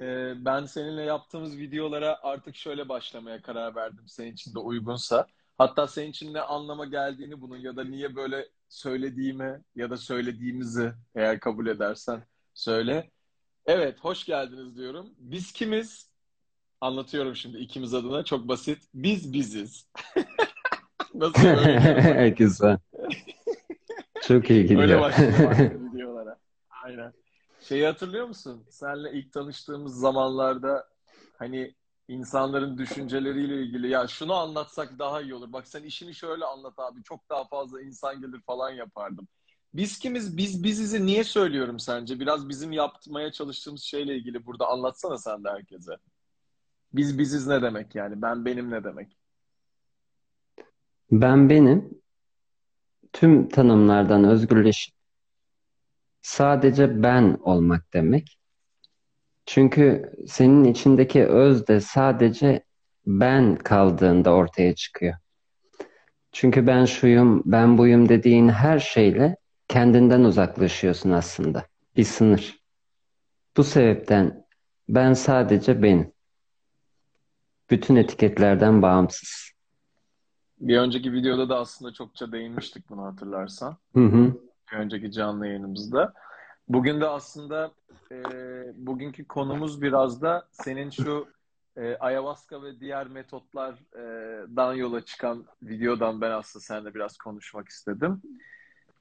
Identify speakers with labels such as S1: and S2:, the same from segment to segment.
S1: e, ben seninle yaptığımız videolara artık şöyle başlamaya karar verdim senin için de uygunsa. Hatta senin için ne anlama geldiğini bunun ya da niye böyle söylediğimi ya da söylediğimizi eğer kabul edersen söyle. Evet, hoş geldiniz diyorum. Biz kimiz? Anlatıyorum şimdi ikimiz adına. Çok basit. Biz biziz. Nasıl böyle?
S2: Güzel. Çok iyi gidiyor.
S1: Öyle başlıyor. Şeyi hatırlıyor musun? Seninle ilk tanıştığımız zamanlarda hani insanların düşünceleriyle ilgili ya şunu anlatsak daha iyi olur. Bak sen işini şöyle anlat abi. Çok daha fazla insan gelir falan yapardım. Biz kimiz? Biz bizizi niye söylüyorum sence? Biraz bizim yapmaya çalıştığımız şeyle ilgili burada anlatsana sen de herkese. Biz biziz ne demek yani? Ben benim ne demek?
S2: Ben benim tüm tanımlardan özgürleşip sadece ben olmak demek. Çünkü senin içindeki öz de sadece ben kaldığında ortaya çıkıyor. Çünkü ben şuyum, ben buyum dediğin her şeyle kendinden uzaklaşıyorsun aslında. Bir sınır. Bu sebepten ben sadece benim. Bütün etiketlerden bağımsız.
S1: Bir önceki videoda da aslında çokça değinmiştik bunu hatırlarsan.
S2: Hı hı.
S1: Bir önceki canlı yayınımızda. Bugün de aslında e, bugünkü konumuz biraz da senin şu e, ayahuasca ve diğer metotlardan yola çıkan videodan ben aslında seninle biraz konuşmak istedim.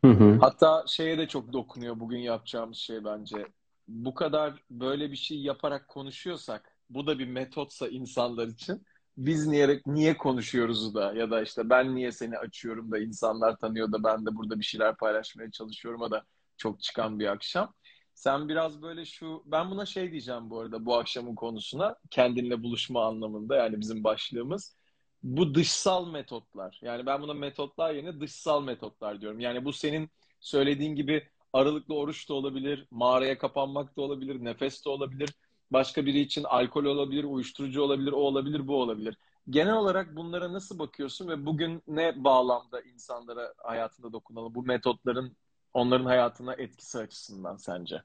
S2: Hı hı.
S1: Hatta şeye de çok dokunuyor bugün yapacağımız şey bence. Bu kadar böyle bir şey yaparak konuşuyorsak, bu da bir metotsa insanlar için biz niye niye konuşuyoruz da ya da işte ben niye seni açıyorum da insanlar tanıyor da ben de burada bir şeyler paylaşmaya çalışıyorum da çok çıkan bir akşam. Sen biraz böyle şu ben buna şey diyeceğim bu arada bu akşamın konusuna kendinle buluşma anlamında yani bizim başlığımız bu dışsal metotlar. Yani ben buna metotlar yerine dışsal metotlar diyorum. Yani bu senin söylediğin gibi aralıklı oruç da olabilir, mağaraya kapanmak da olabilir, nefes de olabilir. Başka biri için alkol olabilir, uyuşturucu olabilir, o olabilir, bu olabilir. Genel olarak bunlara nasıl bakıyorsun ve bugün ne bağlamda insanlara hayatında dokunalım? Bu metotların onların hayatına etkisi açısından sence?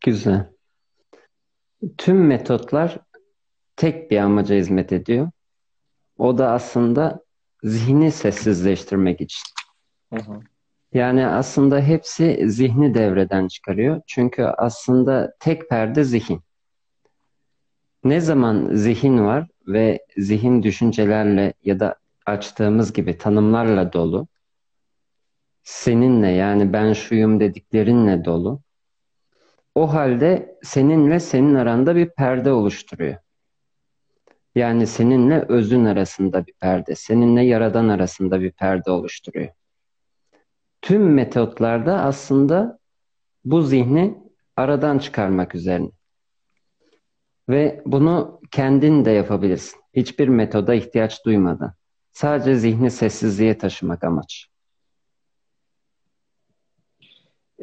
S2: Güzel. Tüm metotlar tek bir amaca hizmet ediyor. O da aslında zihni sessizleştirmek için.
S1: Hı hı.
S2: Yani aslında hepsi zihni devreden çıkarıyor. Çünkü aslında tek perde zihin. Ne zaman zihin var ve zihin düşüncelerle ya da açtığımız gibi tanımlarla dolu, seninle yani ben şuyum dediklerinle dolu, o halde seninle senin aranda bir perde oluşturuyor. Yani seninle özün arasında bir perde, seninle yaradan arasında bir perde oluşturuyor. Tüm metotlarda aslında bu zihni aradan çıkarmak üzerine. Ve bunu kendin de yapabilirsin. Hiçbir metoda ihtiyaç duymadan. Sadece zihni sessizliğe taşımak amaç.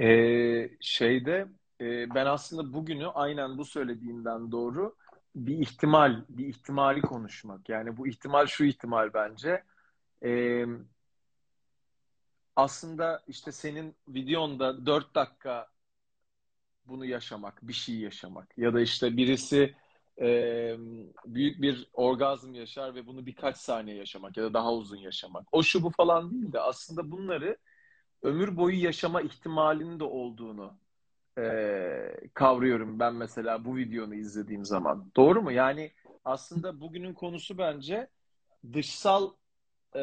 S1: Ee, şeyde e, ben aslında bugünü aynen bu söylediğinden doğru bir ihtimal, bir ihtimali konuşmak. Yani bu ihtimal şu ihtimal bence. Ee, aslında işte senin videonda 4 dakika bunu yaşamak, bir şey yaşamak ya da işte birisi e, büyük bir orgazm yaşar ve bunu birkaç saniye yaşamak ya da daha uzun yaşamak. O şu bu falan değil de aslında bunları ömür boyu yaşama ihtimalinin de olduğunu e, kavruyorum ben mesela bu videonu izlediğim zaman. Doğru mu? Yani aslında bugünün konusu bence dışsal e,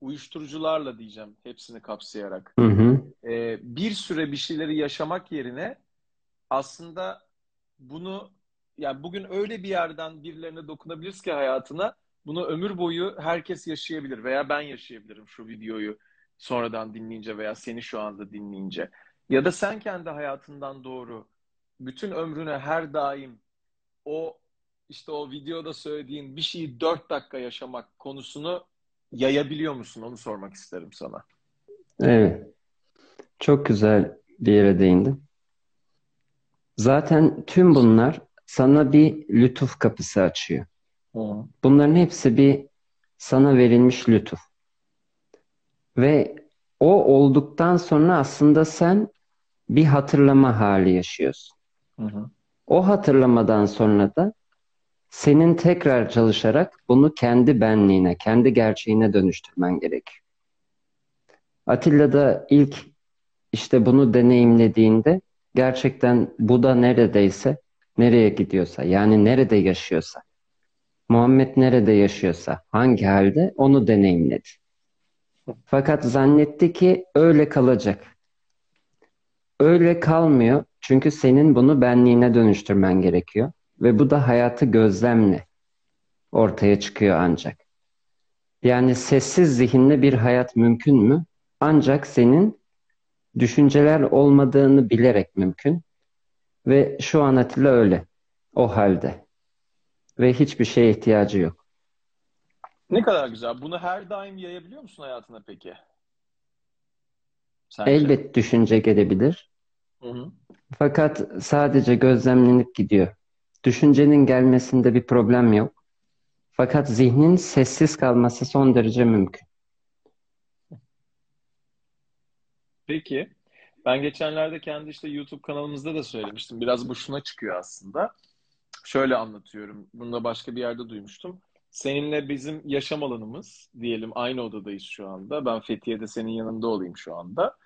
S1: uyuşturucularla diyeceğim hepsini kapsayarak.
S2: Hı hı.
S1: E, bir süre bir şeyleri yaşamak yerine aslında bunu yani bugün öyle bir yerden birilerine dokunabiliriz ki hayatına bunu ömür boyu herkes yaşayabilir veya ben yaşayabilirim şu videoyu sonradan dinleyince veya seni şu anda dinleyince. Ya da sen kendi hayatından doğru bütün ömrüne her daim o işte o videoda söylediğin bir şeyi dört dakika yaşamak konusunu yayabiliyor musun? Onu sormak isterim sana.
S2: Evet. Çok güzel bir yere değindin. Zaten tüm bunlar sana bir lütuf kapısı açıyor.
S1: Hı.
S2: Bunların hepsi bir sana verilmiş lütuf. Ve o olduktan sonra aslında sen bir hatırlama hali yaşıyorsun.
S1: Hı hı.
S2: O hatırlamadan sonra da senin tekrar çalışarak bunu kendi benliğine, kendi gerçeğine dönüştürmen gerekiyor. Atilla da ilk işte bunu deneyimlediğinde gerçekten bu da neredeyse nereye gidiyorsa yani nerede yaşıyorsa Muhammed nerede yaşıyorsa hangi halde onu deneyimledi. Fakat zannetti ki öyle kalacak. Öyle kalmıyor çünkü senin bunu benliğine dönüştürmen gerekiyor. Ve bu da hayatı gözlemle ortaya çıkıyor ancak. Yani sessiz zihinle bir hayat mümkün mü? Ancak senin düşünceler olmadığını bilerek mümkün. Ve şu an Atilla öyle. O halde. Ve hiçbir şeye ihtiyacı yok.
S1: Ne kadar güzel. Bunu her daim yayabiliyor musun hayatına peki?
S2: Sence? Elbet düşünce gelebilir. Hı hı. Fakat sadece gözlemlenip gidiyor. Düşüncenin gelmesinde bir problem yok. Fakat zihnin sessiz kalması son derece mümkün.
S1: Peki. Ben geçenlerde kendi işte YouTube kanalımızda da söylemiştim. Biraz bu şuna çıkıyor aslında. Şöyle anlatıyorum. Bunu da başka bir yerde duymuştum. Seninle bizim yaşam alanımız diyelim aynı odadayız şu anda. Ben Fethiye'de senin yanında olayım şu anda.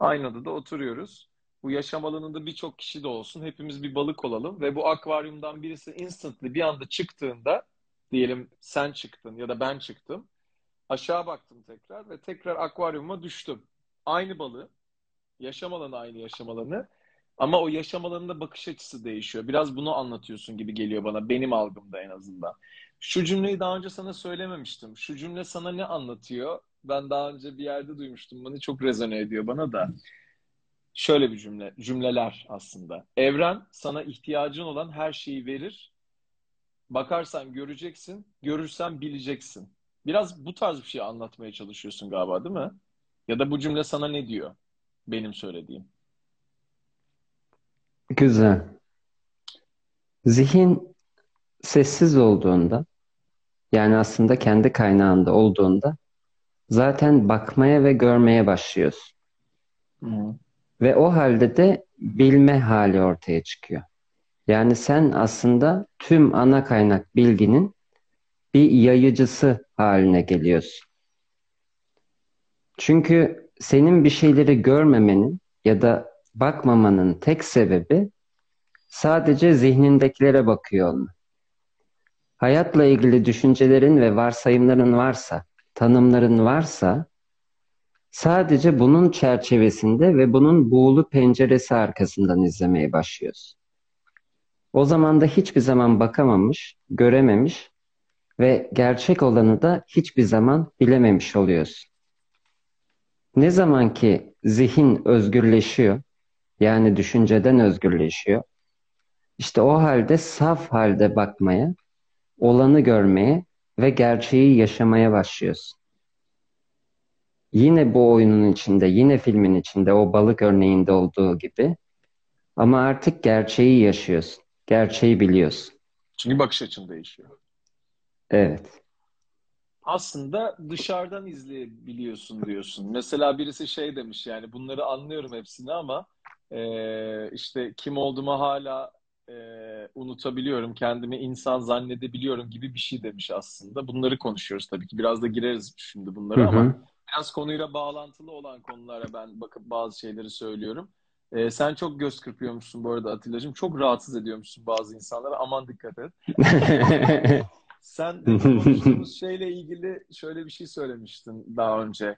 S1: Aynı odada oturuyoruz. Bu yaşam alanında birçok kişi de olsun. Hepimiz bir balık olalım ve bu akvaryumdan birisi instantly bir anda çıktığında diyelim sen çıktın ya da ben çıktım. Aşağı baktım tekrar ve tekrar akvaryuma düştüm. Aynı balığı, yaşam alanı aynı yaşam alanı ama o yaşam alanında bakış açısı değişiyor. Biraz bunu anlatıyorsun gibi geliyor bana benim algımda en azından. Şu cümleyi daha önce sana söylememiştim. Şu cümle sana ne anlatıyor? Ben daha önce bir yerde duymuştum. Bana çok rezone ediyor bana da şöyle bir cümle, cümleler aslında. Evren sana ihtiyacın olan her şeyi verir. Bakarsan göreceksin, görürsen bileceksin. Biraz bu tarz bir şey anlatmaya çalışıyorsun galiba değil mi? Ya da bu cümle sana ne diyor? Benim söylediğim.
S2: Güzel. Zihin sessiz olduğunda, yani aslında kendi kaynağında olduğunda zaten bakmaya ve görmeye başlıyorsun. Hı. Ve o halde de bilme hali ortaya çıkıyor. Yani sen aslında tüm ana kaynak bilginin bir yayıcısı haline geliyorsun. Çünkü senin bir şeyleri görmemenin ya da bakmamanın tek sebebi sadece zihnindekilere bakıyor olma. Hayatla ilgili düşüncelerin ve varsayımların varsa, tanımların varsa Sadece bunun çerçevesinde ve bunun buğulu penceresi arkasından izlemeye başlıyoruz. O zaman da hiçbir zaman bakamamış, görememiş ve gerçek olanı da hiçbir zaman bilememiş oluyoruz. Ne zaman ki zihin özgürleşiyor, yani düşünceden özgürleşiyor, işte o halde saf halde bakmaya, olanı görmeye ve gerçeği yaşamaya başlıyoruz. Yine bu oyunun içinde, yine filmin içinde o balık örneğinde olduğu gibi. Ama artık gerçeği yaşıyorsun. Gerçeği biliyorsun.
S1: Çünkü bakış açın değişiyor.
S2: Evet.
S1: Aslında dışarıdan izleyebiliyorsun diyorsun. Mesela birisi şey demiş yani bunları anlıyorum hepsini ama e, işte kim olduğumu hala e, unutabiliyorum. Kendimi insan zannedebiliyorum gibi bir şey demiş aslında. Bunları konuşuyoruz tabii ki. Biraz da gireriz şimdi bunları hı hı. ama biraz konuyla bağlantılı olan konulara ben bakıp bazı şeyleri söylüyorum. Ee, sen çok göz kırpıyormuşsun bu arada Atilla'cığım. Çok rahatsız ediyormuşsun bazı insanlara. Aman dikkat et. sen konuştuğumuz şeyle ilgili şöyle bir şey söylemiştin daha önce.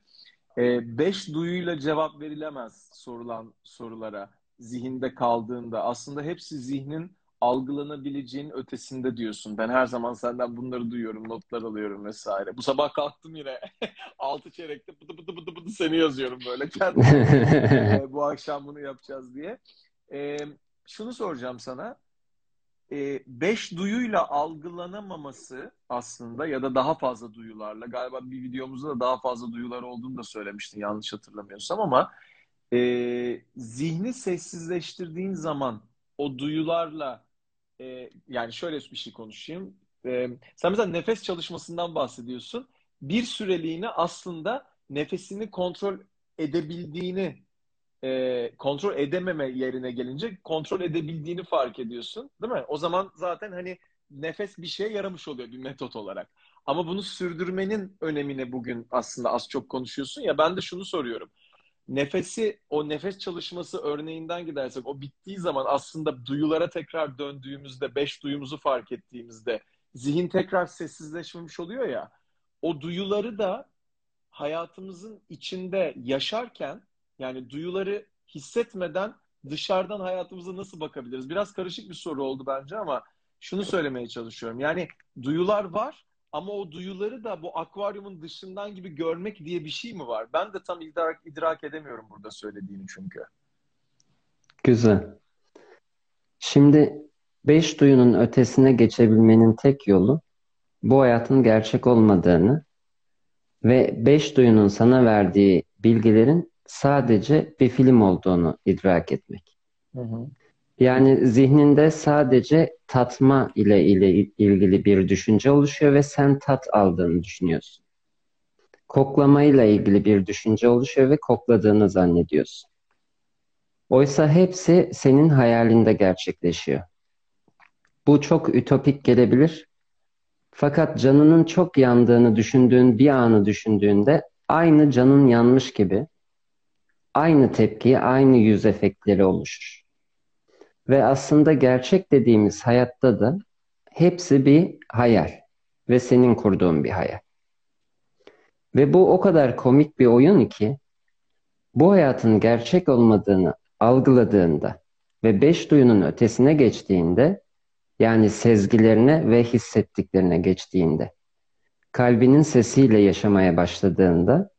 S1: Ee, beş duyuyla cevap verilemez sorulan sorulara zihinde kaldığında. Aslında hepsi zihnin algılanabileceğin ötesinde diyorsun. Ben her zaman senden bunları duyuyorum, notlar alıyorum vesaire. Bu sabah kalktım yine altı çeyrekte bıdı bıdı bıdı bıdı seni yazıyorum böyle kendim. e, bu akşam bunu yapacağız diye. E, şunu soracağım sana. E, beş duyuyla algılanamaması aslında ya da daha fazla duyularla galiba bir videomuzda da daha fazla duyular olduğunu da söylemiştin yanlış hatırlamıyorsam ama e, zihni sessizleştirdiğin zaman o duyularla e, yani şöyle bir şey konuşayım. E, sen mesela nefes çalışmasından bahsediyorsun. Bir süreliğine aslında nefesini kontrol edebildiğini e, kontrol edememe yerine gelince kontrol edebildiğini fark ediyorsun. Değil mi? O zaman zaten hani nefes bir şeye yaramış oluyor bir metot olarak. Ama bunu sürdürmenin önemine bugün aslında az çok konuşuyorsun ya ben de şunu soruyorum. Nefesi, o nefes çalışması örneğinden gidersek o bittiği zaman aslında duyulara tekrar döndüğümüzde, beş duyumuzu fark ettiğimizde zihin tekrar sessizleşmemiş oluyor ya. O duyuları da hayatımızın içinde yaşarken yani duyuları hissetmeden dışarıdan hayatımıza nasıl bakabiliriz? Biraz karışık bir soru oldu bence ama şunu söylemeye çalışıyorum. Yani duyular var ama o duyuları da bu akvaryumun dışından gibi görmek diye bir şey mi var? Ben de tam idrak, idrak edemiyorum burada söylediğini çünkü.
S2: Güzel. Şimdi beş duyunun ötesine geçebilmenin tek yolu bu hayatın gerçek olmadığını ve beş duyunun sana verdiği bilgilerin sadece bir film olduğunu idrak etmek. Hı hı. Yani zihninde sadece tatma ile, ile ilgili bir düşünce oluşuyor ve sen tat aldığını düşünüyorsun. Koklamayla ilgili bir düşünce oluşuyor ve kokladığını zannediyorsun. Oysa hepsi senin hayalinde gerçekleşiyor. Bu çok ütopik gelebilir. Fakat canının çok yandığını düşündüğün bir anı düşündüğünde aynı canın yanmış gibi aynı tepki, aynı yüz efektleri oluşur. Ve aslında gerçek dediğimiz hayatta da hepsi bir hayal ve senin kurduğun bir hayal. Ve bu o kadar komik bir oyun ki bu hayatın gerçek olmadığını algıladığında ve beş duyunun ötesine geçtiğinde yani sezgilerine ve hissettiklerine geçtiğinde kalbinin sesiyle yaşamaya başladığında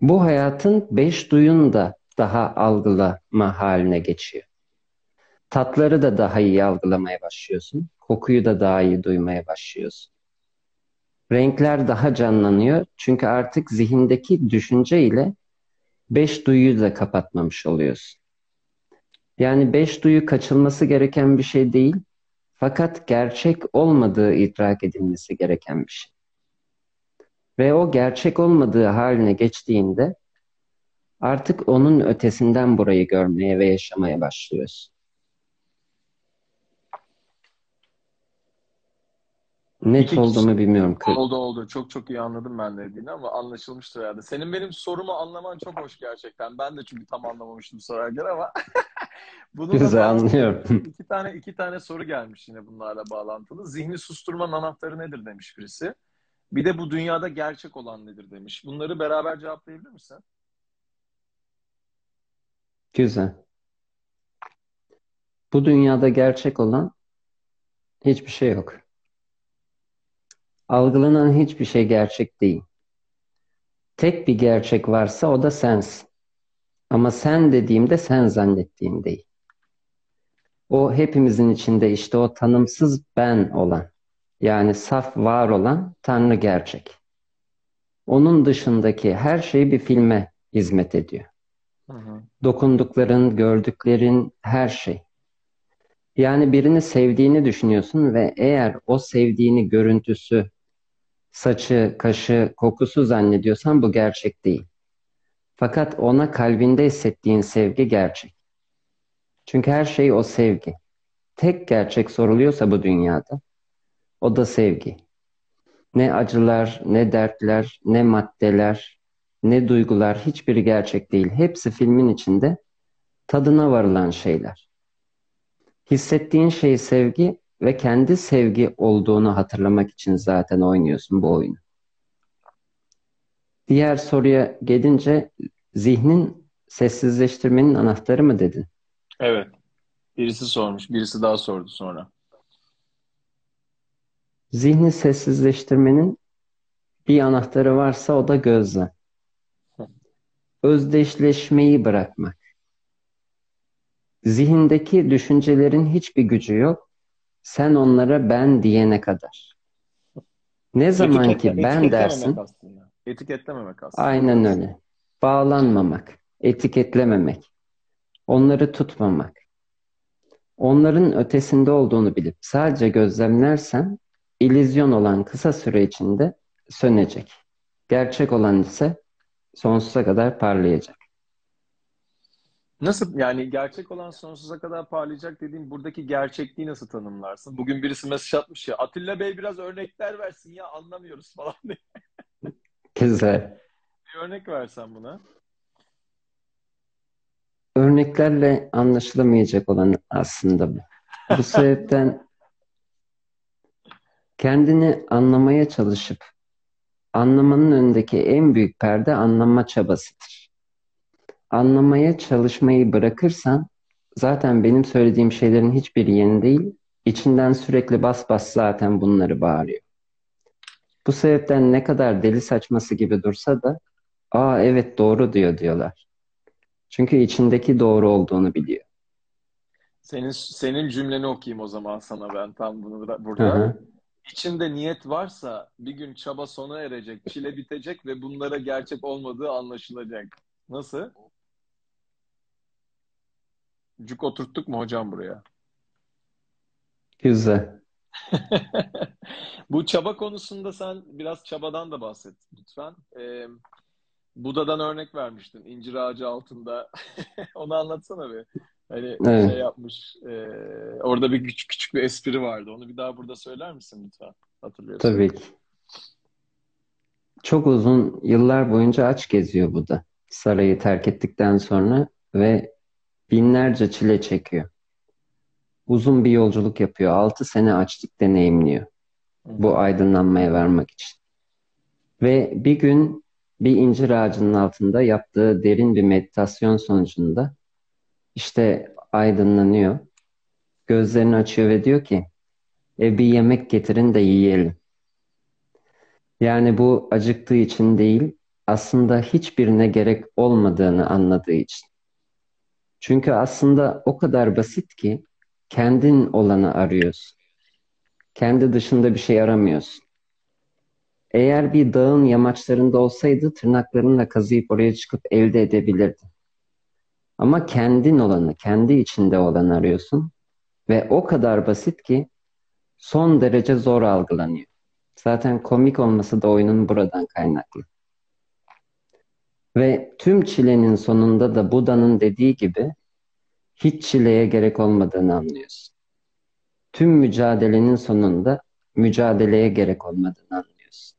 S2: bu hayatın beş duyun da daha algılama haline geçiyor. Tatları da daha iyi algılamaya başlıyorsun. Kokuyu da daha iyi duymaya başlıyorsun. Renkler daha canlanıyor. Çünkü artık zihindeki düşünce ile beş duyuyu da kapatmamış oluyorsun. Yani beş duyu kaçılması gereken bir şey değil. Fakat gerçek olmadığı idrak edilmesi gereken bir şey. Ve o gerçek olmadığı haline geçtiğinde artık onun ötesinden burayı görmeye ve yaşamaya başlıyorsun. Net
S1: İki
S2: oldu mu bilmiyorum.
S1: Oldu oldu. Çok çok iyi anladım ben dediğini ama anlaşılmıştır herhalde. Senin benim sorumu anlaman çok hoş gerçekten. Ben de çünkü tam anlamamıştım sorarken ama
S2: bununla Güzel anlıyorum.
S1: İki tane iki tane soru gelmiş yine bunlarla bağlantılı. Zihni susturmanın anahtarı nedir demiş birisi. Bir de bu dünyada gerçek olan nedir demiş. Bunları beraber cevaplayabilir misin?
S2: Güzel. Bu dünyada gerçek olan hiçbir şey yok. Algılanan hiçbir şey gerçek değil. Tek bir gerçek varsa o da sensin. Ama sen dediğimde sen zannettiğim değil. O hepimizin içinde işte o tanımsız ben olan, yani saf var olan Tanrı gerçek. Onun dışındaki her şey bir filme hizmet ediyor. Hı hı. Dokundukların, gördüklerin, her şey. Yani birini sevdiğini düşünüyorsun ve eğer o sevdiğini görüntüsü, saçı, kaşı, kokusu zannediyorsan bu gerçek değil. Fakat ona kalbinde hissettiğin sevgi gerçek. Çünkü her şey o sevgi. Tek gerçek soruluyorsa bu dünyada o da sevgi. Ne acılar, ne dertler, ne maddeler, ne duygular hiçbiri gerçek değil. Hepsi filmin içinde tadına varılan şeyler. Hissettiğin şey sevgi ve kendi sevgi olduğunu hatırlamak için zaten oynuyorsun bu oyunu. Diğer soruya gelince zihnin sessizleştirmenin anahtarı mı dedin?
S1: Evet. Birisi sormuş, birisi daha sordu sonra.
S2: Zihni sessizleştirmenin bir anahtarı varsa o da gözlem. Özdeşleşmeyi bırakmak. Zihindeki düşüncelerin hiçbir gücü yok. Sen onlara ben diyene kadar. Ne zaman ki ben dersin.
S1: Aslında. Etiketlememek aslında.
S2: Aynen öyle. Bağlanmamak, etiketlememek, onları tutmamak. Onların ötesinde olduğunu bilip sadece gözlemlersen illüzyon olan kısa süre içinde sönecek. Gerçek olan ise sonsuza kadar parlayacak.
S1: Nasıl yani gerçek olan sonsuza kadar parlayacak dediğim buradaki gerçekliği nasıl tanımlarsın? Bugün birisi mesaj atmış ya Atilla Bey biraz örnekler versin ya anlamıyoruz falan diye.
S2: Güzel.
S1: Bir örnek versen buna.
S2: Örneklerle anlaşılamayacak olan aslında bu. Bu sebepten kendini anlamaya çalışıp anlamanın önündeki en büyük perde anlama çabasıdır. Anlamaya çalışmayı bırakırsan zaten benim söylediğim şeylerin hiçbiri yeni değil. İçinden sürekli bas bas zaten bunları bağırıyor. Bu sebepten ne kadar deli saçması gibi dursa da aa evet doğru diyor diyorlar. Çünkü içindeki doğru olduğunu biliyor.
S1: Senin senin cümleni okuyayım o zaman sana ben tam bunu burada.
S2: Hı hı.
S1: İçinde niyet varsa bir gün çaba sona erecek, çile bitecek ve bunlara gerçek olmadığı anlaşılacak. Nasıl? Cuk oturttuk mu hocam buraya?
S2: Güzel.
S1: Bu çaba konusunda sen biraz çabadan da bahset lütfen. Ee, Buda'dan örnek vermiştin. İncir ağacı altında. Onu anlatsana bir. Hani
S2: Evet.
S1: şey yapmış. e, orada bir küçük küçük bir espri vardı. Onu bir daha burada söyler misin lütfen? Hatırlıyorsun.
S2: Tabii ki. Çok uzun yıllar boyunca aç geziyor bu da. Sarayı terk ettikten sonra ve binlerce çile çekiyor. Uzun bir yolculuk yapıyor. 6 sene açlık deneyimliyor. Bu aydınlanmaya varmak için. Ve bir gün bir incir ağacının altında yaptığı derin bir meditasyon sonucunda işte aydınlanıyor. Gözlerini açıyor ve diyor ki e bir yemek getirin de yiyelim. Yani bu acıktığı için değil, aslında hiçbirine gerek olmadığını anladığı için. Çünkü aslında o kadar basit ki kendin olanı arıyorsun. Kendi dışında bir şey aramıyorsun. Eğer bir dağın yamaçlarında olsaydı tırnaklarınla kazıyıp oraya çıkıp elde edebilirdin. Ama kendin olanı, kendi içinde olanı arıyorsun ve o kadar basit ki son derece zor algılanıyor. Zaten komik olması da oyunun buradan kaynaklı. Ve tüm çilenin sonunda da Buda'nın dediği gibi hiç çileye gerek olmadığını anlıyorsun. Tüm mücadelenin sonunda mücadeleye gerek olmadığını anlıyorsun.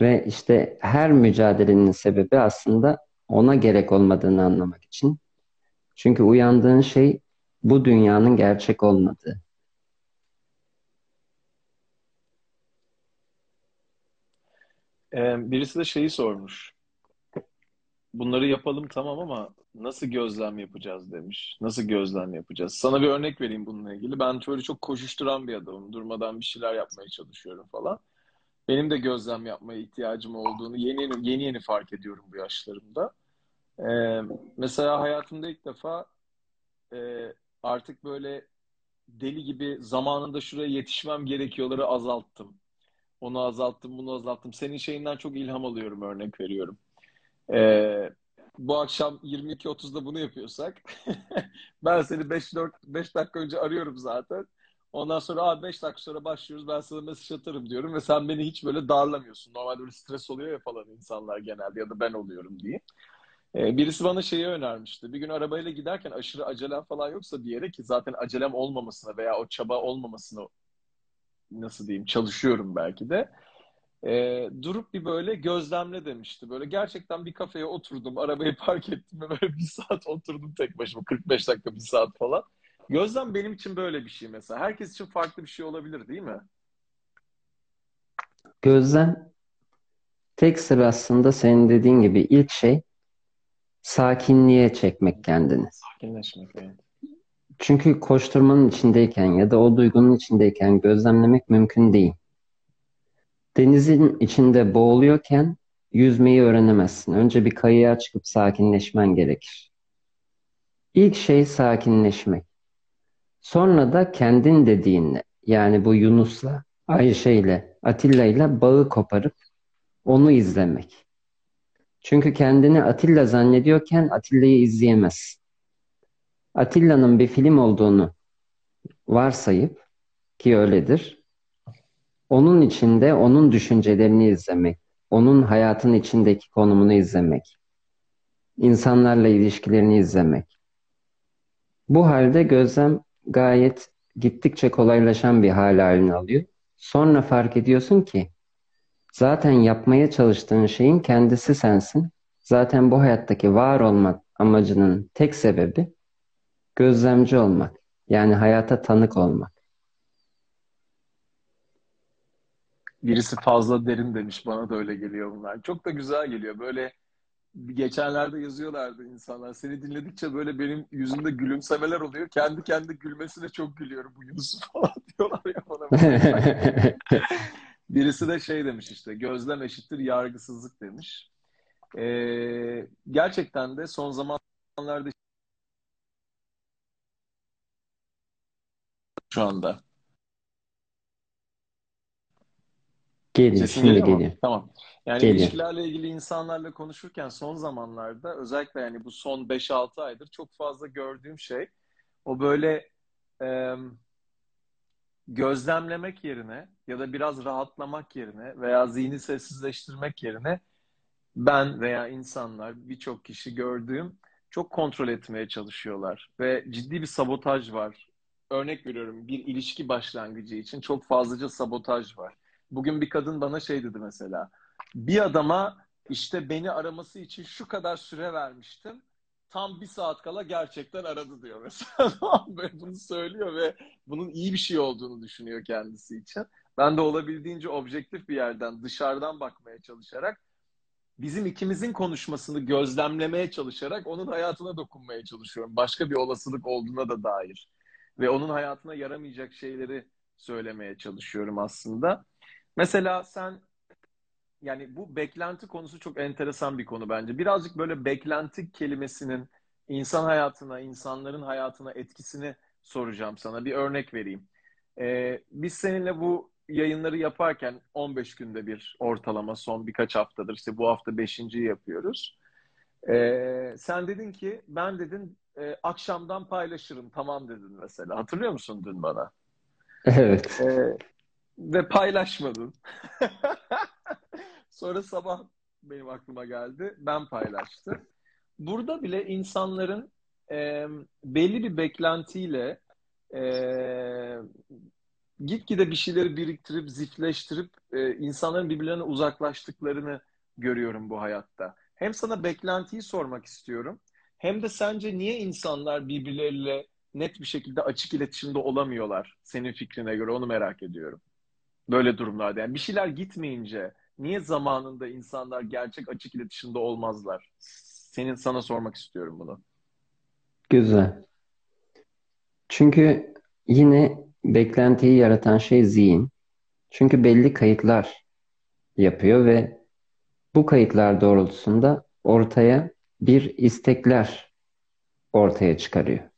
S2: Ve işte her mücadelenin sebebi aslında ona gerek olmadığını anlamak için. Çünkü uyandığın şey bu dünyanın gerçek olmadığı.
S1: Ee, birisi de şeyi sormuş. Bunları yapalım tamam ama nasıl gözlem yapacağız demiş. Nasıl gözlem yapacağız? Sana bir örnek vereyim bununla ilgili. Ben şöyle çok koşuşturan bir adamım. Durmadan bir şeyler yapmaya çalışıyorum falan. Benim de gözlem yapmaya ihtiyacım olduğunu yeni yeni, yeni, yeni fark ediyorum bu yaşlarımda. Ee, mesela hayatımda ilk defa e, artık böyle deli gibi zamanında şuraya yetişmem gerekiyorları azalttım. Onu azalttım, bunu azalttım. Senin şeyinden çok ilham alıyorum, örnek veriyorum. Ee, bu akşam 22.30'da bunu yapıyorsak ben seni 5 4 5 dakika önce arıyorum zaten. Ondan sonra abi 5 dakika sonra başlıyoruz. Ben sana mesaj atarım diyorum ve sen beni hiç böyle darlamıyorsun. Normalde böyle stres oluyor ya falan insanlar genelde ya da ben oluyorum diye. Ee, birisi bana şeyi önermişti. Bir gün arabayla giderken aşırı acelem falan yoksa bir yere ki zaten acelem olmamasına veya o çaba olmamasına nasıl diyeyim çalışıyorum belki de. E, durup bir böyle gözlemle demişti. Böyle gerçekten bir kafeye oturdum, arabayı park ettim ve böyle bir saat oturdum tek başıma. 45 dakika, bir saat falan. Gözlem benim için böyle bir şey mesela. Herkes için farklı bir şey olabilir değil mi?
S2: Gözlem tek sır aslında senin dediğin gibi ilk şey sakinliğe çekmek kendini.
S1: Sakinleşmek evet.
S2: Çünkü koşturmanın içindeyken ya da o duygunun içindeyken gözlemlemek mümkün değil. Denizin içinde boğuluyorken yüzmeyi öğrenemezsin. Önce bir kayığa çıkıp sakinleşmen gerekir. İlk şey sakinleşmek. Sonra da kendin dediğinle yani bu Yunus'la, Ayşe'yle, Atilla'yla bağı koparıp onu izlemek. Çünkü kendini Atilla zannediyorken Atilla'yı izleyemezsin. Atilla'nın bir film olduğunu varsayıp ki öyledir. Onun içinde onun düşüncelerini izlemek, onun hayatın içindeki konumunu izlemek. insanlarla ilişkilerini izlemek. Bu halde gözlem gayet gittikçe kolaylaşan bir hal halini alıyor. Sonra fark ediyorsun ki zaten yapmaya çalıştığın şeyin kendisi sensin. Zaten bu hayattaki var olmak amacının tek sebebi gözlemci olmak. Yani hayata tanık olmak.
S1: Birisi fazla derin demiş. Bana da öyle geliyor bunlar. Çok da güzel geliyor. Böyle geçenlerde yazıyorlardı insanlar. Seni dinledikçe böyle benim yüzümde gülümsemeler oluyor. Kendi kendi gülmesine çok gülüyorum bu Yunus falan diyorlar ya bana. Birisi de şey demiş işte gözlem eşittir yargısızlık demiş. Ee, gerçekten de son zamanlarda şu anda.
S2: Geliyor,
S1: Sesim
S2: şimdi
S1: geliyor
S2: geliyor.
S1: Tamam. Yani
S2: Geliyor.
S1: ilişkilerle ilgili insanlarla konuşurken son zamanlarda özellikle yani bu son 5-6 aydır çok fazla gördüğüm şey o böyle e, gözlemlemek yerine ya da biraz rahatlamak yerine veya zihni sessizleştirmek yerine ben veya insanlar birçok kişi gördüğüm çok kontrol etmeye çalışıyorlar ve ciddi bir sabotaj var. Örnek veriyorum bir ilişki başlangıcı için çok fazlaca sabotaj var. Bugün bir kadın bana şey dedi mesela. Bir adama işte beni araması için şu kadar süre vermiştim. Tam bir saat kala gerçekten aradı diyor mesela. Bunu söylüyor ve bunun iyi bir şey olduğunu düşünüyor kendisi için. Ben de olabildiğince objektif bir yerden dışarıdan bakmaya çalışarak bizim ikimizin konuşmasını gözlemlemeye çalışarak onun hayatına dokunmaya çalışıyorum. Başka bir olasılık olduğuna da dair. Ve onun hayatına yaramayacak şeyleri söylemeye çalışıyorum aslında. Mesela sen yani bu beklenti konusu çok enteresan bir konu bence. Birazcık böyle beklenti kelimesinin insan hayatına, insanların hayatına etkisini soracağım sana. Bir örnek vereyim. Ee, biz seninle bu yayınları yaparken 15 günde bir ortalama son birkaç haftadır işte bu hafta 5.yi yapıyoruz. Ee, sen dedin ki ben dedin e, akşamdan paylaşırım tamam dedin mesela. Hatırlıyor musun dün bana?
S2: Evet.
S1: Ee, ve paylaşmadın. Sonra sabah benim aklıma geldi. Ben paylaştım. Burada bile insanların e, belli bir beklentiyle e, gitgide bir şeyleri biriktirip, zifleştirip e, insanların birbirlerine uzaklaştıklarını görüyorum bu hayatta. Hem sana beklentiyi sormak istiyorum. Hem de sence niye insanlar birbirleriyle net bir şekilde açık iletişimde olamıyorlar? Senin fikrine göre onu merak ediyorum. Böyle durumlarda. Yani bir şeyler gitmeyince niye zamanında insanlar gerçek açık iletişimde olmazlar? Senin sana sormak istiyorum bunu.
S2: Güzel. Çünkü yine beklentiyi yaratan şey zihin. Çünkü belli kayıtlar yapıyor ve bu kayıtlar doğrultusunda ortaya bir istekler ortaya çıkarıyor.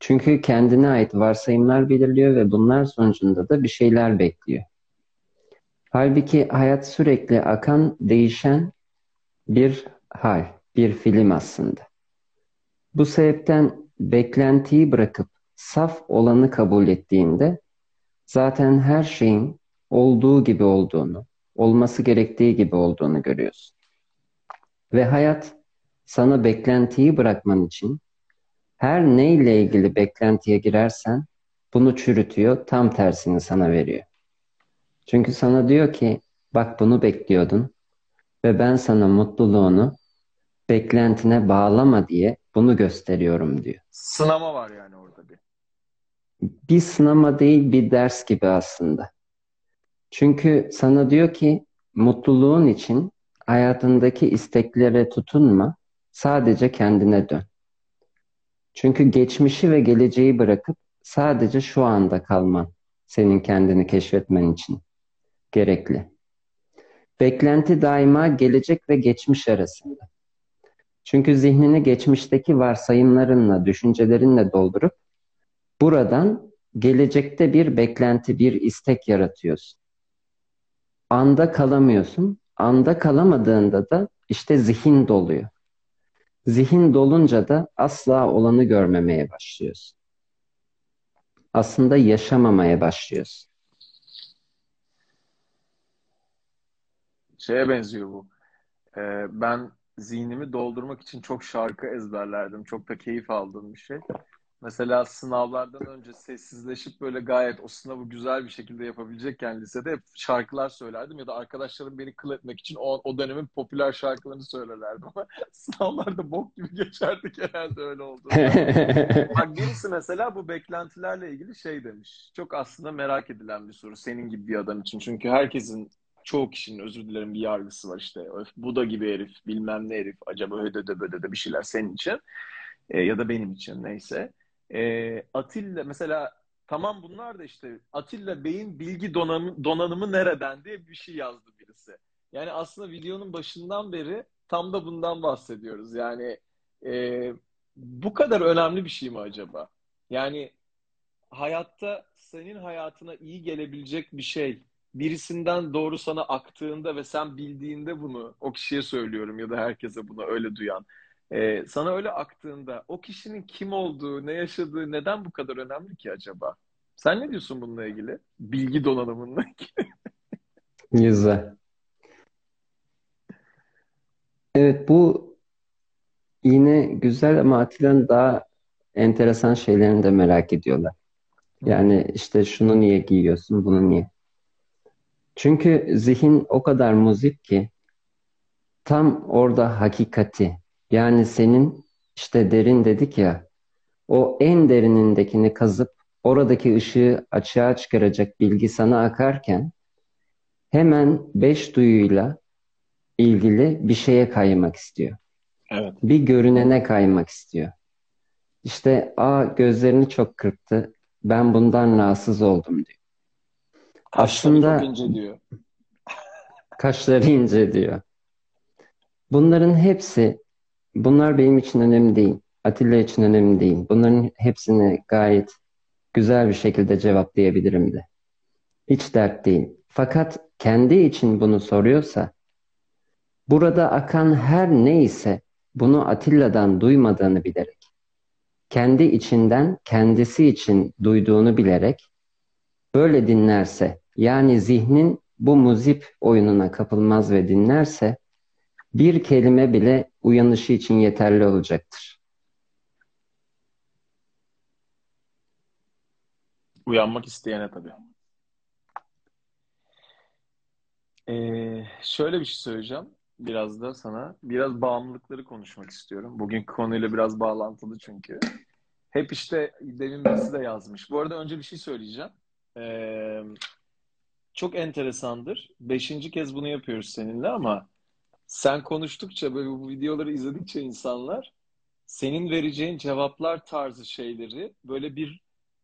S2: Çünkü kendine ait varsayımlar belirliyor ve bunlar sonucunda da bir şeyler bekliyor. Halbuki hayat sürekli akan, değişen bir hal, bir film aslında. Bu sebepten beklentiyi bırakıp saf olanı kabul ettiğinde zaten her şeyin olduğu gibi olduğunu, olması gerektiği gibi olduğunu görüyorsun. Ve hayat sana beklentiyi bırakman için her neyle ilgili beklentiye girersen bunu çürütüyor, tam tersini sana veriyor. Çünkü sana diyor ki bak bunu bekliyordun ve ben sana mutluluğunu beklentine bağlama diye bunu gösteriyorum diyor.
S1: Sınama var yani orada bir.
S2: Bir sınama değil bir ders gibi aslında. Çünkü sana diyor ki mutluluğun için hayatındaki isteklere tutunma, sadece kendine dön. Çünkü geçmişi ve geleceği bırakıp sadece şu anda kalman senin kendini keşfetmen için gerekli. Beklenti daima gelecek ve geçmiş arasında. Çünkü zihnini geçmişteki varsayımlarınla, düşüncelerinle doldurup buradan gelecekte bir beklenti, bir istek yaratıyorsun. Anda kalamıyorsun. Anda kalamadığında da işte zihin doluyor. Zihin dolunca da asla olanı görmemeye başlıyorsun. Aslında yaşamamaya başlıyorsun.
S1: Şeye benziyor bu. Ee, ben zihnimi doldurmak için çok şarkı ezberlerdim. Çok da keyif aldığım bir şey. Mesela sınavlardan önce sessizleşip böyle gayet o sınavı güzel bir şekilde yapabilecekken lisede hep şarkılar söylerdim ya da arkadaşlarım beni kıl etmek için o, o dönemin popüler şarkılarını söylerlerdim ama sınavlarda bok gibi geçerdi genelde öyle oldu. Bak birisi mesela bu beklentilerle ilgili şey demiş. Çok aslında merak edilen bir soru senin gibi bir adam için. Çünkü herkesin çoğu kişinin özür dilerim bir yargısı var işte. Bu da gibi herif, bilmem ne herif, acaba ödede bödede bir şeyler senin için. E, ya da benim için neyse. E, Atilla mesela tamam bunlar da işte Atilla Bey'in bilgi donanımı, donanımı nereden diye bir şey yazdı birisi. Yani aslında videonun başından beri tam da bundan bahsediyoruz. Yani e, bu kadar önemli bir şey mi acaba? Yani hayatta senin hayatına iyi gelebilecek bir şey birisinden doğru sana aktığında ve sen bildiğinde bunu o kişiye söylüyorum ya da herkese bunu öyle duyan e, sana öyle aktığında o kişinin kim olduğu, ne yaşadığı, neden bu kadar önemli ki acaba? Sen ne diyorsun bununla ilgili? Bilgi donanımınla ilgili.
S2: Güzel. Evet bu yine güzel ama Atilla'nın daha enteresan şeylerini de merak ediyorlar. Yani işte şunu niye giyiyorsun, bunu niye? Çünkü zihin o kadar muzip ki tam orada hakikati, yani senin işte derin dedik ya, o en derinindekini kazıp oradaki ışığı açığa çıkaracak bilgi sana akarken hemen beş duyuyla ilgili bir şeye kaymak istiyor.
S1: Evet.
S2: Bir görünene kaymak istiyor. İşte a gözlerini çok kırptı. Ben bundan rahatsız oldum diyor.
S1: Kaşları Aslında çok ince diyor.
S2: kaşları ince diyor. Bunların hepsi Bunlar benim için önemli değil. Atilla için önemli değil. Bunların hepsini gayet güzel bir şekilde cevaplayabilirim de. Hiç dert değil. Fakat kendi için bunu soruyorsa, burada akan her neyse bunu Atilla'dan duymadığını bilerek, kendi içinden kendisi için duyduğunu bilerek böyle dinlerse, yani zihnin bu muzip oyununa kapılmaz ve dinlerse, bir kelime bile uyanışı için yeterli olacaktır.
S1: Uyanmak isteyene tabii. Ee, şöyle bir şey söyleyeceğim. Biraz da sana biraz bağımlılıkları konuşmak istiyorum. Bugün konuyla biraz bağlantılı çünkü. Hep işte demin birisi de yazmış. Bu arada önce bir şey söyleyeceğim. Ee, çok enteresandır. Beşinci kez bunu yapıyoruz seninle ama sen konuştukça böyle bu videoları izledikçe insanlar senin vereceğin cevaplar tarzı şeyleri böyle bir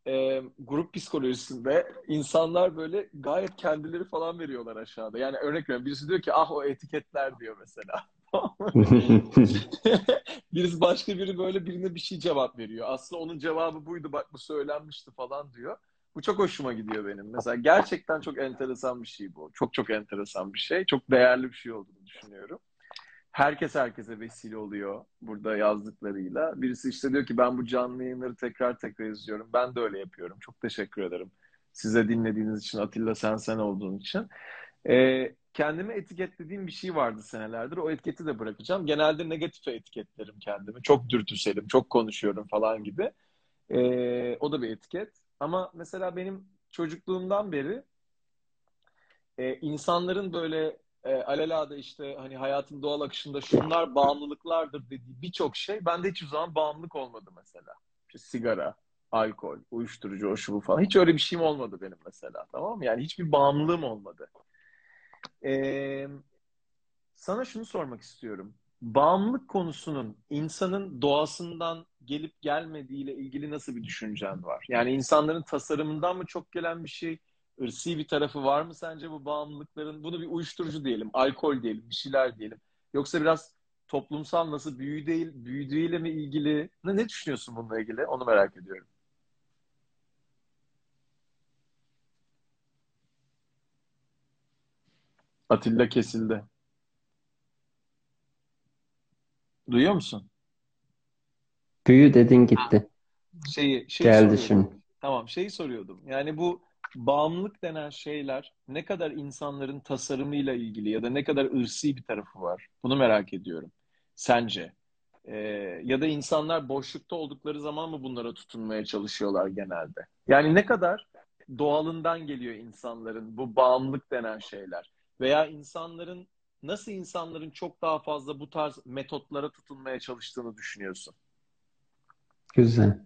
S1: e, grup psikolojisinde insanlar böyle gayet kendileri falan veriyorlar aşağıda. Yani örnek veriyorum birisi diyor ki ah o etiketler diyor mesela. birisi başka biri böyle birine bir şey cevap veriyor. Aslında onun cevabı buydu bak bu söylenmişti falan diyor. Bu çok hoşuma gidiyor benim. Mesela gerçekten çok enteresan bir şey bu. Çok çok enteresan bir şey. Çok değerli bir şey olduğunu düşünüyorum. Herkes herkese vesile oluyor burada yazdıklarıyla. Birisi işte diyor ki ben bu canlı yayınları tekrar tekrar izliyorum. Ben de öyle yapıyorum. Çok teşekkür ederim. Size dinlediğiniz için, Atilla sen sen olduğun için. Ee, kendime etiketlediğim bir şey vardı senelerdir. O etiketi de bırakacağım. Genelde negatife etiketlerim kendimi. Çok dürtüselim, çok konuşuyorum falan gibi. Ee, o da bir etiket. Ama mesela benim çocukluğumdan beri e, insanların böyle e, alelade işte hani hayatın doğal akışında şunlar bağımlılıklardır dediği birçok şey bende hiçbir zaman bağımlılık olmadı mesela. İşte sigara, alkol, uyuşturucu, o şu bu falan. Hiç öyle bir şeyim olmadı benim mesela tamam mı? Yani hiçbir bağımlılığım olmadı. Ee, sana şunu sormak istiyorum. Bağımlılık konusunun insanın doğasından gelip gelmediğiyle ilgili nasıl bir düşüncen var? Yani insanların tasarımından mı çok gelen bir şey, ırsi bir tarafı var mı sence bu bağımlılıkların? Bunu bir uyuşturucu diyelim, alkol diyelim, bir şeyler diyelim. Yoksa biraz toplumsal nasıl büyü değil, büyüdüğüyle mi ilgili? Ne, ne düşünüyorsun bununla ilgili? Onu merak ediyorum. Atilla kesildi. Duyuyor musun?
S2: Büyü dedin gitti.
S1: Şeyi, şeyi
S2: Geldi
S1: soruyordum.
S2: şimdi.
S1: Tamam, şeyi soruyordum. Yani bu bağımlılık denen şeyler ne kadar insanların tasarımıyla ilgili ya da ne kadar ırsi bir tarafı var? Bunu merak ediyorum. Sence? Ee, ya da insanlar boşlukta oldukları zaman mı bunlara tutunmaya çalışıyorlar genelde? Yani ne kadar doğalından geliyor insanların bu bağımlılık denen şeyler? Veya insanların nasıl insanların çok daha fazla bu tarz metotlara tutunmaya çalıştığını düşünüyorsun?
S2: Güzel.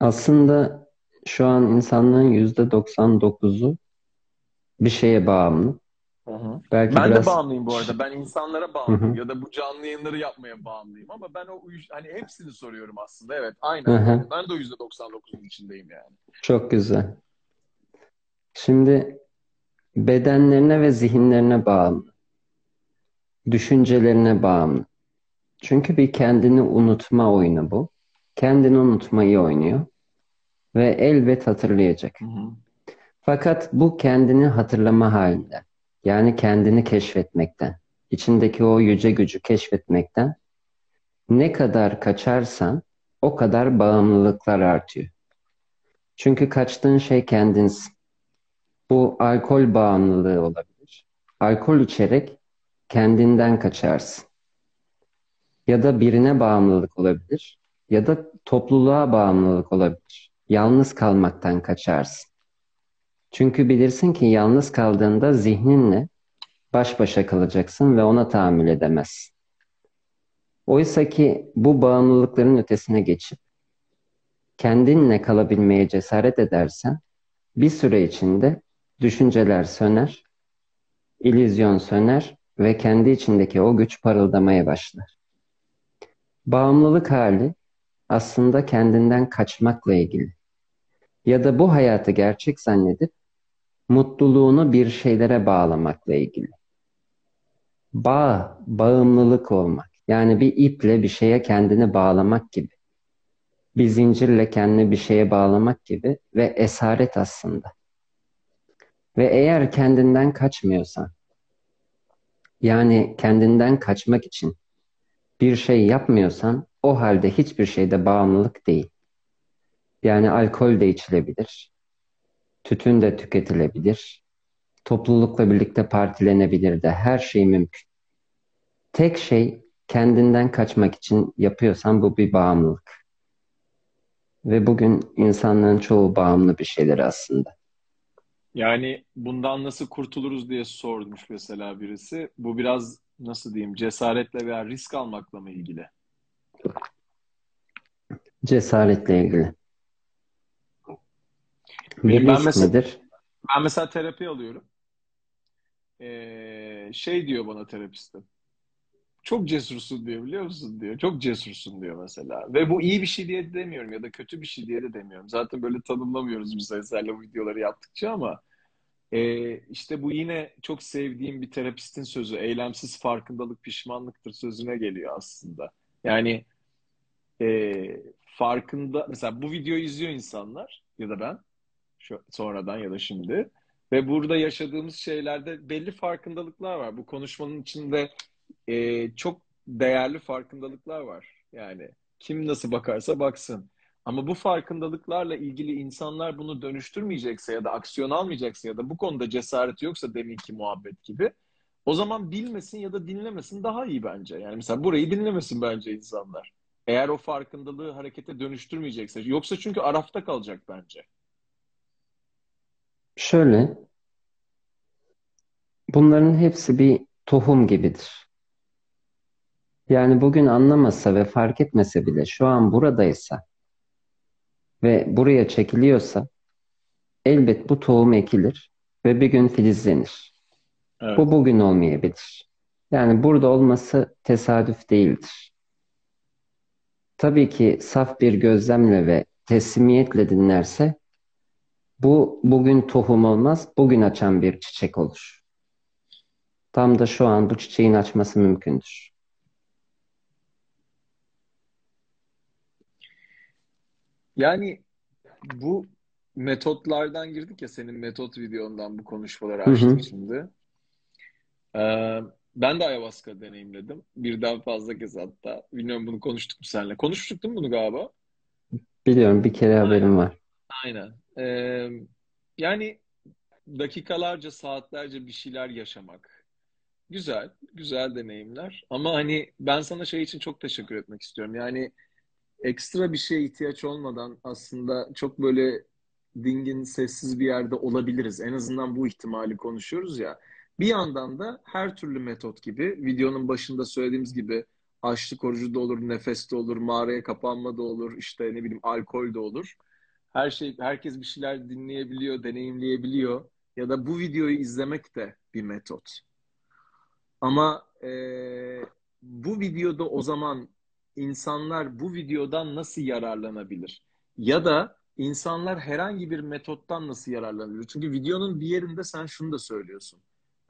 S2: Aslında şu an insanların yüzde 99'u bir şeye bağımlı.
S1: Hı hı.
S2: Belki
S1: Ben de
S2: biraz
S1: bağımlıyım bu arada. Ben insanlara
S2: Hı
S1: bağımlıyım
S2: hı.
S1: ya da bu canlı yayınları yapmaya bağımlıyım ama ben o uyuş hani hepsini soruyorum aslında. Evet,
S2: Hı
S1: aynen
S2: hı.
S1: böyle. Ben de o %99'un içindeyim yani.
S2: Çok güzel. Şimdi bedenlerine ve zihinlerine bağımlı, düşüncelerine bağımlı. Çünkü bir kendini unutma oyunu bu. Kendini unutmayı oynuyor ve elbet hatırlayacak.
S1: Hı hı.
S2: Fakat bu kendini hatırlama halinden, yani kendini keşfetmekten, içindeki o yüce gücü keşfetmekten ne kadar kaçarsan o kadar bağımlılıklar artıyor. Çünkü kaçtığın şey kendinsin. Bu alkol bağımlılığı olabilir. Alkol içerek kendinden kaçarsın. Ya da birine bağımlılık olabilir. Ya da topluluğa bağımlılık olabilir. Yalnız kalmaktan kaçarsın. Çünkü bilirsin ki yalnız kaldığında zihninle baş başa kalacaksın ve ona tahammül edemezsin. Oysa ki bu bağımlılıkların ötesine geçip kendinle kalabilmeye cesaret edersen bir süre içinde düşünceler söner, illüzyon söner ve kendi içindeki o güç parıldamaya başlar. Bağımlılık hali aslında kendinden kaçmakla ilgili. Ya da bu hayatı gerçek zannedip mutluluğunu bir şeylere bağlamakla ilgili. Bağ, bağımlılık olmak. Yani bir iple bir şeye kendini bağlamak gibi. Bir zincirle kendini bir şeye bağlamak gibi ve esaret aslında. Ve eğer kendinden kaçmıyorsan, yani kendinden kaçmak için bir şey yapmıyorsan, o halde hiçbir şeyde bağımlılık değil. Yani alkol de içilebilir, tütün de tüketilebilir, toplulukla birlikte partilenebilir de her şey mümkün. Tek şey kendinden kaçmak için yapıyorsan bu bir bağımlılık. Ve bugün insanların çoğu bağımlı bir şeyler aslında.
S1: Yani bundan nasıl kurtuluruz diye sormuş mesela birisi. Bu biraz nasıl diyeyim cesaretle veya risk almakla mı ilgili?
S2: Cesaretle ilgili. Bir
S1: Benim ben
S2: risk
S1: mesela
S2: midir?
S1: ben mesela terapi alıyorum. Ee, şey diyor bana terapistim. Çok cesursun diyor biliyor musun diyor. Çok cesursun diyor mesela. Ve bu iyi bir şey diye de demiyorum ya da kötü bir şey diye de demiyorum. Zaten böyle tanımlamıyoruz biz Eser'le bu videoları yaptıkça ama e, işte bu yine çok sevdiğim bir terapistin sözü. Eylemsiz farkındalık pişmanlıktır sözüne geliyor aslında. Yani e, farkında mesela bu videoyu izliyor insanlar ya da ben şu, sonradan ya da şimdi ve burada yaşadığımız şeylerde belli farkındalıklar var. Bu konuşmanın içinde e, çok değerli farkındalıklar var. Yani kim nasıl bakarsa baksın. Ama bu farkındalıklarla ilgili insanlar bunu dönüştürmeyecekse ya da aksiyon almayacaksa ya da bu konuda cesareti yoksa deminki muhabbet gibi o zaman bilmesin ya da dinlemesin daha iyi bence. Yani mesela burayı dinlemesin bence insanlar. Eğer o farkındalığı harekete dönüştürmeyecekse. Yoksa çünkü arafta kalacak bence.
S2: Şöyle, bunların hepsi bir tohum gibidir. Yani bugün anlamasa ve fark etmese bile şu an buradaysa ve buraya çekiliyorsa elbet bu tohum ekilir ve bir gün filizlenir.
S1: Evet.
S2: Bu bugün olmayabilir. Yani burada olması tesadüf değildir. Tabii ki saf bir gözlemle ve teslimiyetle dinlerse bu bugün tohum olmaz, bugün açan bir çiçek olur. Tam da şu an bu çiçeğin açması mümkündür.
S1: Yani bu metotlardan girdik ya senin metot videondan bu konuşmaları açtık şimdi. Ee, ben de ayahuasca deneyimledim. Birden fazla kez hatta. Bilmiyorum bunu konuştuk mu seninle? Konuştuk değil mi bunu galiba?
S2: Biliyorum bir kere haberim var.
S1: Aynen. Ee, yani dakikalarca, saatlerce bir şeyler yaşamak. Güzel, güzel deneyimler. Ama hani ben sana şey için çok teşekkür etmek istiyorum. Yani ekstra bir şeye ihtiyaç olmadan aslında çok böyle dingin, sessiz bir yerde olabiliriz. En azından bu ihtimali konuşuyoruz ya. Bir yandan da her türlü metot gibi, videonun başında söylediğimiz gibi açlık orucu da olur, nefes de olur, mağaraya kapanma da olur, işte ne bileyim alkol de olur. Her şey, herkes bir şeyler dinleyebiliyor, deneyimleyebiliyor. Ya da bu videoyu izlemek de bir metot. Ama e, bu videoda o zaman insanlar bu videodan nasıl yararlanabilir? Ya da insanlar herhangi bir metottan nasıl yararlanabilir? Çünkü videonun bir yerinde sen şunu da söylüyorsun.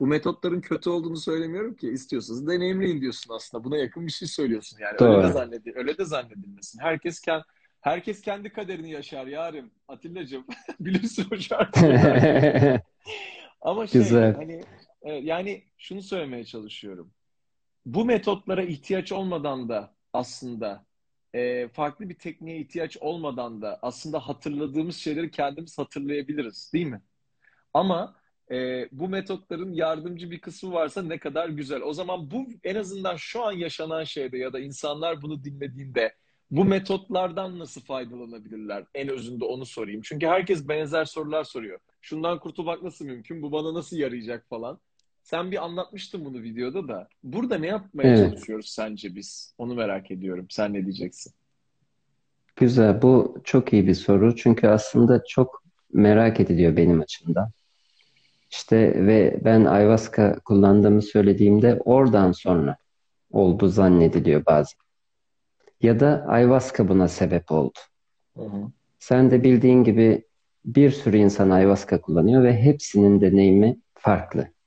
S1: Bu metotların kötü olduğunu söylemiyorum ki. İstiyorsanız deneyimleyin diyorsun aslında. Buna yakın bir şey söylüyorsun yani.
S2: Doğru.
S1: Öyle de zannedil öyle de zannedilmesin. Herkes kendi herkes kendi kaderini yaşar yarim. Atilla'cığım bilirsin o şarkıyı. Ama şey
S2: Güzel.
S1: hani e, yani şunu söylemeye çalışıyorum. Bu metotlara ihtiyaç olmadan da aslında e, farklı bir tekniğe ihtiyaç olmadan da aslında hatırladığımız şeyleri kendimiz hatırlayabiliriz, değil mi? Ama e, bu metotların yardımcı bir kısmı varsa ne kadar güzel. O zaman bu en azından şu an yaşanan şeyde ya da insanlar bunu dinlediğinde bu metotlardan nasıl faydalanabilirler? En özünde onu sorayım. Çünkü herkes benzer sorular soruyor. Şundan kurtulmak nasıl mümkün? Bu bana nasıl yarayacak falan. Sen bir anlatmıştın bunu videoda da. Burada ne yapmaya
S2: Evet.
S1: çalışıyoruz sence biz? Onu merak ediyorum. Sen ne diyeceksin?
S2: Güzel. Bu çok iyi bir soru. Çünkü aslında çok merak ediliyor benim açımdan. İşte ve ben ayahuasca kullandığımı söylediğimde oradan sonra oldu zannediliyor bazen. Ya da ayahuasca buna sebep oldu.
S1: Hı hı.
S2: Sen de bildiğin gibi bir sürü insan ayahuasca kullanıyor ve hepsinin deneyimi farklı.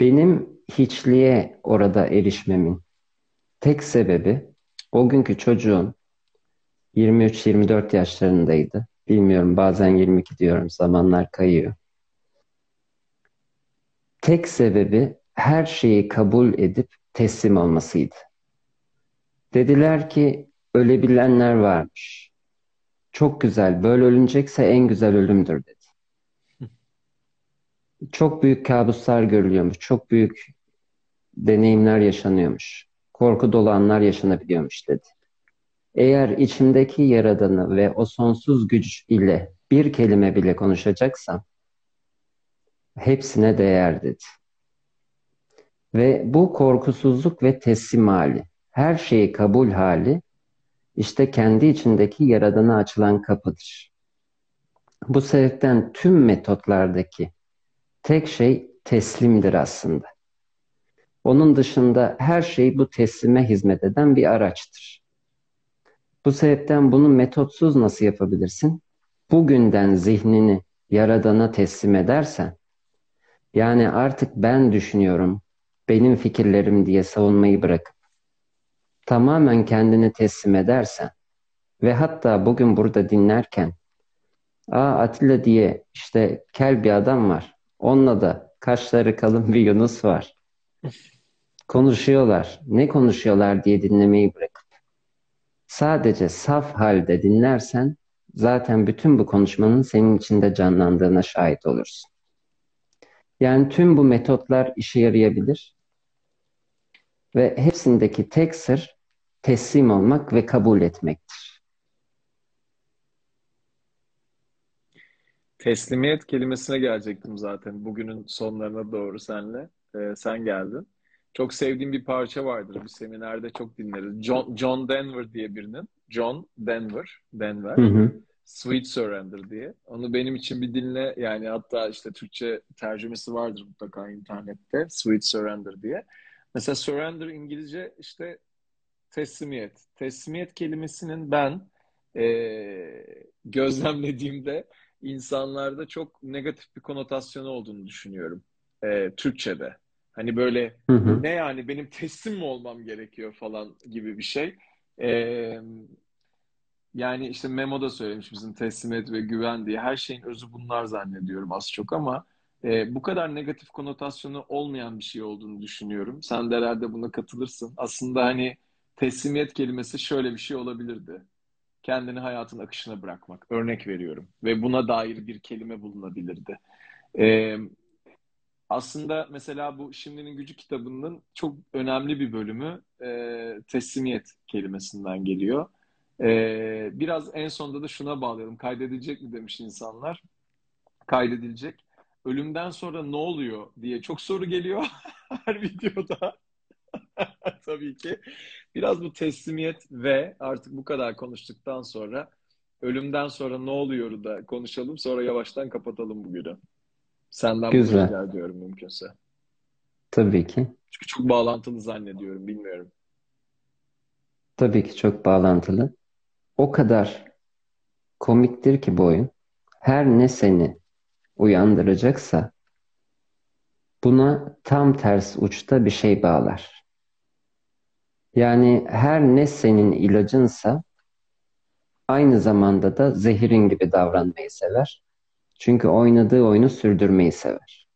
S2: Benim hiçliğe orada erişmemin tek sebebi o günkü çocuğum 23-24 yaşlarındaydı. Bilmiyorum bazen 22 diyorum zamanlar kayıyor. Tek sebebi her şeyi kabul edip teslim olmasıydı. Dediler ki ölebilenler varmış. Çok güzel, böyle ölünecekse en güzel ölümdür dedi. Çok büyük kabuslar görülüyormuş, çok büyük deneyimler yaşanıyormuş. Korku dolu anlar yaşanabiliyormuş dedi. Eğer içimdeki Yaradanı ve o sonsuz güç ile bir kelime bile konuşacaksam hepsine değer dedi. Ve bu korkusuzluk ve teslim hali, her şeyi kabul hali işte kendi içindeki Yaradan'a açılan kapıdır. Bu sebepten tüm metotlardaki tek şey teslimdir aslında. Onun dışında her şey bu teslime hizmet eden bir araçtır. Bu sebepten bunu metotsuz nasıl yapabilirsin? Bugünden zihnini Yaradan'a teslim edersen, yani artık ben düşünüyorum, benim fikirlerim diye savunmayı bırakıp, tamamen kendini teslim edersen ve hatta bugün burada dinlerken, aa Atilla diye işte kel bir adam var, onunla da kaşları kalın bir Yunus var. Konuşuyorlar. Ne konuşuyorlar diye dinlemeyi bırakıp sadece saf halde dinlersen zaten bütün bu konuşmanın senin içinde canlandığına şahit olursun. Yani tüm bu metotlar işe yarayabilir ve hepsindeki tek sır teslim olmak ve kabul etmektir.
S1: Teslimiyet kelimesine gelecektim zaten bugünün sonlarına doğru senle. Ee, sen geldin. Çok sevdiğim bir parça vardır. Bir seminerde çok dinleriz. John, John Denver diye birinin. John Denver. Denver.
S2: Hı hı.
S1: Sweet Surrender diye. Onu benim için bir dinle. Yani hatta işte Türkçe tercümesi vardır mutlaka internette. Sweet Surrender diye. Mesela surrender İngilizce işte teslimiyet. Teslimiyet kelimesinin ben e, gözlemlediğimde insanlarda çok negatif bir konotasyonu olduğunu düşünüyorum. E, Türkçe'de. Hani böyle
S2: Hı hı.
S1: ne yani benim teslim mi olmam gerekiyor falan gibi bir şey. E, yani işte Memo'da söylemiş bizim teslimiyet ve güven diye. Her şeyin özü bunlar zannediyorum az çok ama e, bu kadar negatif konotasyonu olmayan bir şey olduğunu düşünüyorum. Sen de herhalde buna katılırsın. Aslında hani teslimiyet kelimesi şöyle bir şey olabilirdi. Kendini hayatın akışına bırakmak. Örnek veriyorum. Ve buna dair bir kelime bulunabilirdi. E, aslında mesela bu Şimdinin Gücü kitabının çok önemli bir bölümü e, teslimiyet kelimesinden geliyor. E, biraz en sonunda da şuna bağlayalım. Kaydedilecek mi demiş insanlar. Kaydedilecek. Ölümden sonra ne oluyor diye çok soru geliyor her videoda. Tabii ki. Biraz bu teslimiyet ve artık bu kadar konuştuktan sonra ölümden sonra ne oluyor da konuşalım. Sonra yavaştan kapatalım bugünü. Senden
S2: Güzel.
S1: rica ediyorum mümkünse.
S2: Tabii ki.
S1: Çünkü çok bağlantılı zannediyorum. Bilmiyorum.
S2: Tabii ki çok bağlantılı. O kadar komiktir ki bu oyun. Her ne seni uyandıracaksa buna tam ters uçta bir şey bağlar. Yani her ne senin ilacınsa aynı zamanda da zehirin gibi davranmayı sever. Çünkü oynadığı oyunu sürdürmeyi sever.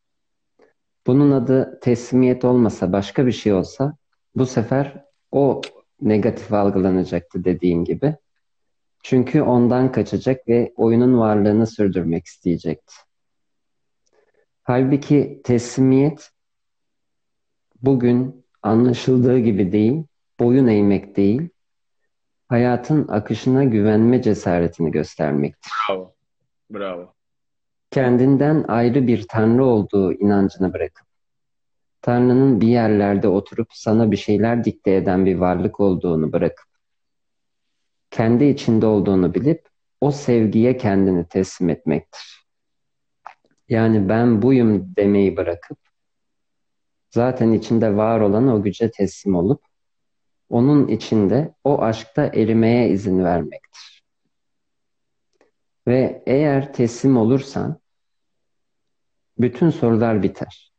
S2: Bunun adı teslimiyet olmasa başka bir şey olsa bu sefer o negatif algılanacaktı dediğim gibi. Çünkü ondan kaçacak ve oyunun varlığını sürdürmek isteyecekti. Halbuki teslimiyet bugün anlaşıldığı gibi değil, boyun eğmek değil, hayatın akışına güvenme cesaretini göstermektir.
S1: Bravo. Bravo.
S2: Kendinden ayrı bir tanrı olduğu inancını bırakıp, Tanrı'nın bir yerlerde oturup sana bir şeyler dikte eden bir varlık olduğunu bırakıp, kendi içinde olduğunu bilip o sevgiye kendini teslim etmektir. Yani ben buyum demeyi bırakıp zaten içinde var olan o güce teslim olup onun içinde o aşkta erimeye izin vermektir. Ve eğer teslim olursan bütün sorular biter.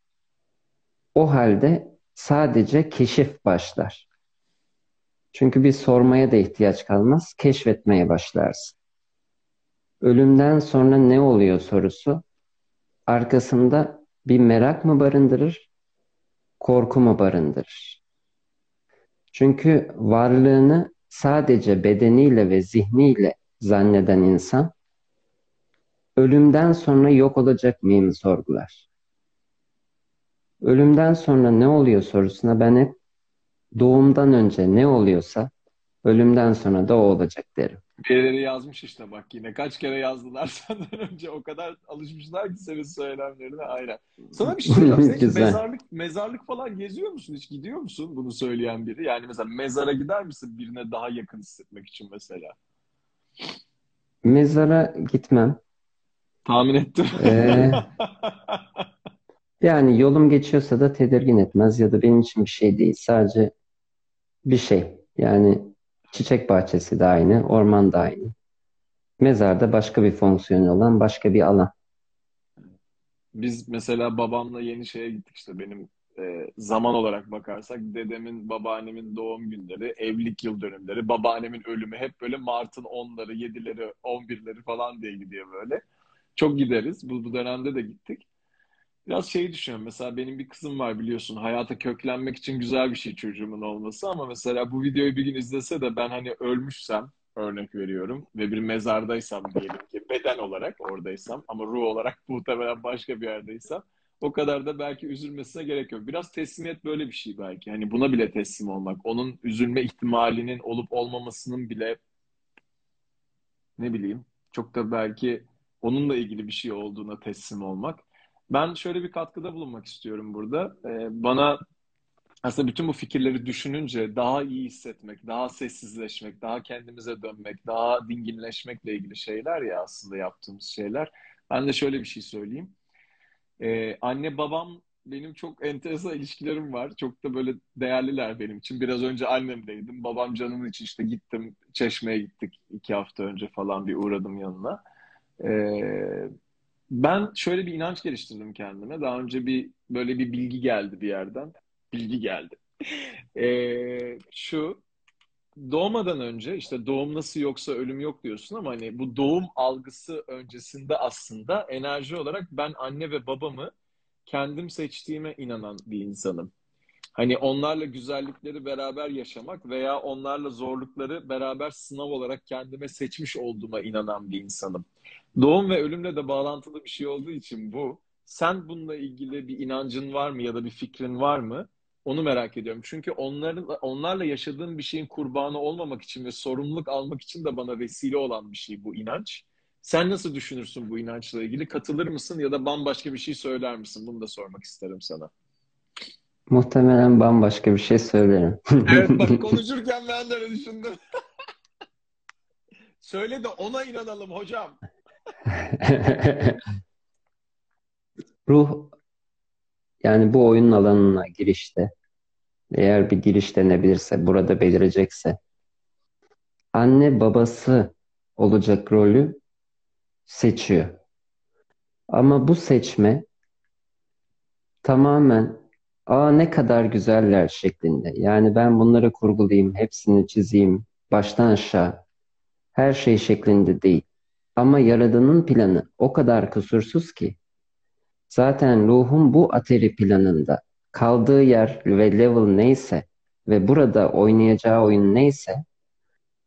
S2: O halde sadece keşif başlar. Çünkü bir sormaya da ihtiyaç kalmaz, keşfetmeye başlarsın. Ölümden sonra ne oluyor sorusu arkasında bir merak mı barındırır, korku mu barındırır? Çünkü varlığını sadece bedeniyle ve zihniyle zanneden insan ölümden sonra yok olacak mıyım sorgular. Ölümden sonra ne oluyor sorusuna ben hep doğumdan önce ne oluyorsa ölümden sonra da o olacak derim.
S1: Birileri yazmış işte bak yine. Kaç kere yazdılar senden önce. O kadar alışmışlar ki senin söylemlerine. Aynen. Sana bir şey soracağım. Sen mezarlık, mezarlık falan geziyor musun? Hiç gidiyor musun bunu söyleyen biri? Yani mesela mezara gider misin birine daha yakın hissetmek için mesela?
S2: Mezara gitmem.
S1: Tahmin ettim.
S2: Ee, yani yolum geçiyorsa da tedirgin etmez ya da benim için bir şey değil. Sadece bir şey. Yani çiçek bahçesi de aynı, orman da aynı. Mezarda başka bir fonksiyonu olan başka bir alan.
S1: Biz mesela babamla yeni şeye gittik işte benim e, zaman olarak bakarsak dedemin, babaannemin doğum günleri, evlilik yıl dönümleri, babaannemin ölümü hep böyle Mart'ın 10'ları, 7'leri, 11'leri falan diye gidiyor böyle. Çok gideriz. Bu, bu dönemde de gittik. Biraz şeyi düşünüyorum. Mesela benim bir kızım var biliyorsun. Hayata köklenmek için güzel bir şey çocuğumun olması ama mesela bu videoyu bir gün izlese de ben hani ölmüşsem örnek veriyorum ve bir mezardaysam diyelim ki beden olarak oradaysam ama ruh olarak muhtemelen başka bir yerdeysem o kadar da belki üzülmesine gerek yok. Biraz teslimiyet böyle bir şey belki. Hani buna bile teslim olmak. Onun üzülme ihtimalinin olup olmamasının bile ne bileyim çok da belki onunla ilgili bir şey olduğuna teslim olmak. Ben şöyle bir katkıda bulunmak istiyorum burada. Ee, bana aslında bütün bu fikirleri düşününce daha iyi hissetmek, daha sessizleşmek, daha kendimize dönmek, daha dinginleşmekle ilgili şeyler ya aslında yaptığımız şeyler. Ben de şöyle bir şey söyleyeyim. Ee, anne babam benim çok enteresan ilişkilerim var. Çok da böyle değerliler benim için. Biraz önce annemdeydim. Babam canımın için işte gittim. Çeşme'ye gittik iki hafta önce falan bir uğradım yanına. Ee, ben şöyle bir inanç geliştirdim kendime. Daha önce bir böyle bir bilgi geldi bir yerden. Bilgi geldi. Ee, şu doğmadan önce işte doğum nasıl yoksa ölüm yok diyorsun ama hani bu doğum algısı öncesinde aslında enerji olarak ben anne ve babamı kendim seçtiğime inanan bir insanım. Hani onlarla güzellikleri beraber yaşamak veya onlarla zorlukları beraber sınav olarak kendime seçmiş olduğuma inanan bir insanım. Doğum ve ölümle de bağlantılı bir şey olduğu için bu sen bununla ilgili bir inancın var mı ya da bir fikrin var mı? Onu merak ediyorum. Çünkü onların onlarla yaşadığın bir şeyin kurbanı olmamak için ve sorumluluk almak için de bana vesile olan bir şey bu inanç. Sen nasıl düşünürsün bu inançla ilgili? Katılır mısın ya da bambaşka bir şey söyler misin? Bunu da sormak isterim sana.
S2: Muhtemelen bambaşka bir şey söylerim.
S1: Evet bak konuşurken ben de öyle düşündüm. Söyle de ona inanalım hocam.
S2: Ruh yani bu oyunun alanına girişte eğer bir giriş denebilirse burada belirecekse anne babası olacak rolü seçiyor. Ama bu seçme tamamen aa ne kadar güzeller şeklinde. Yani ben bunları kurgulayayım, hepsini çizeyim, baştan aşağı her şey şeklinde değil. Ama Yaradan'ın planı o kadar kusursuz ki zaten ruhun bu ateri planında kaldığı yer ve level neyse ve burada oynayacağı oyun neyse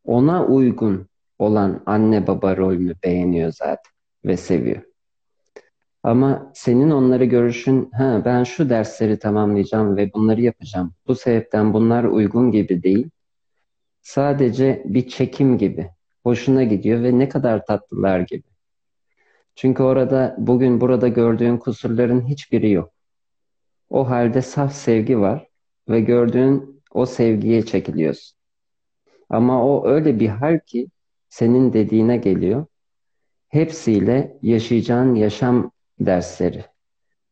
S2: ona uygun olan anne baba rolünü beğeniyor zaten ve seviyor. Ama senin onları görüşün, ha ben şu dersleri tamamlayacağım ve bunları yapacağım. Bu sebepten bunlar uygun gibi değil. Sadece bir çekim gibi. Hoşuna gidiyor ve ne kadar tatlılar gibi. Çünkü orada bugün burada gördüğün kusurların hiçbiri yok. O halde saf sevgi var ve gördüğün o sevgiye çekiliyorsun. Ama o öyle bir hal ki senin dediğine geliyor. Hepsiyle yaşayacağın yaşam dersleri,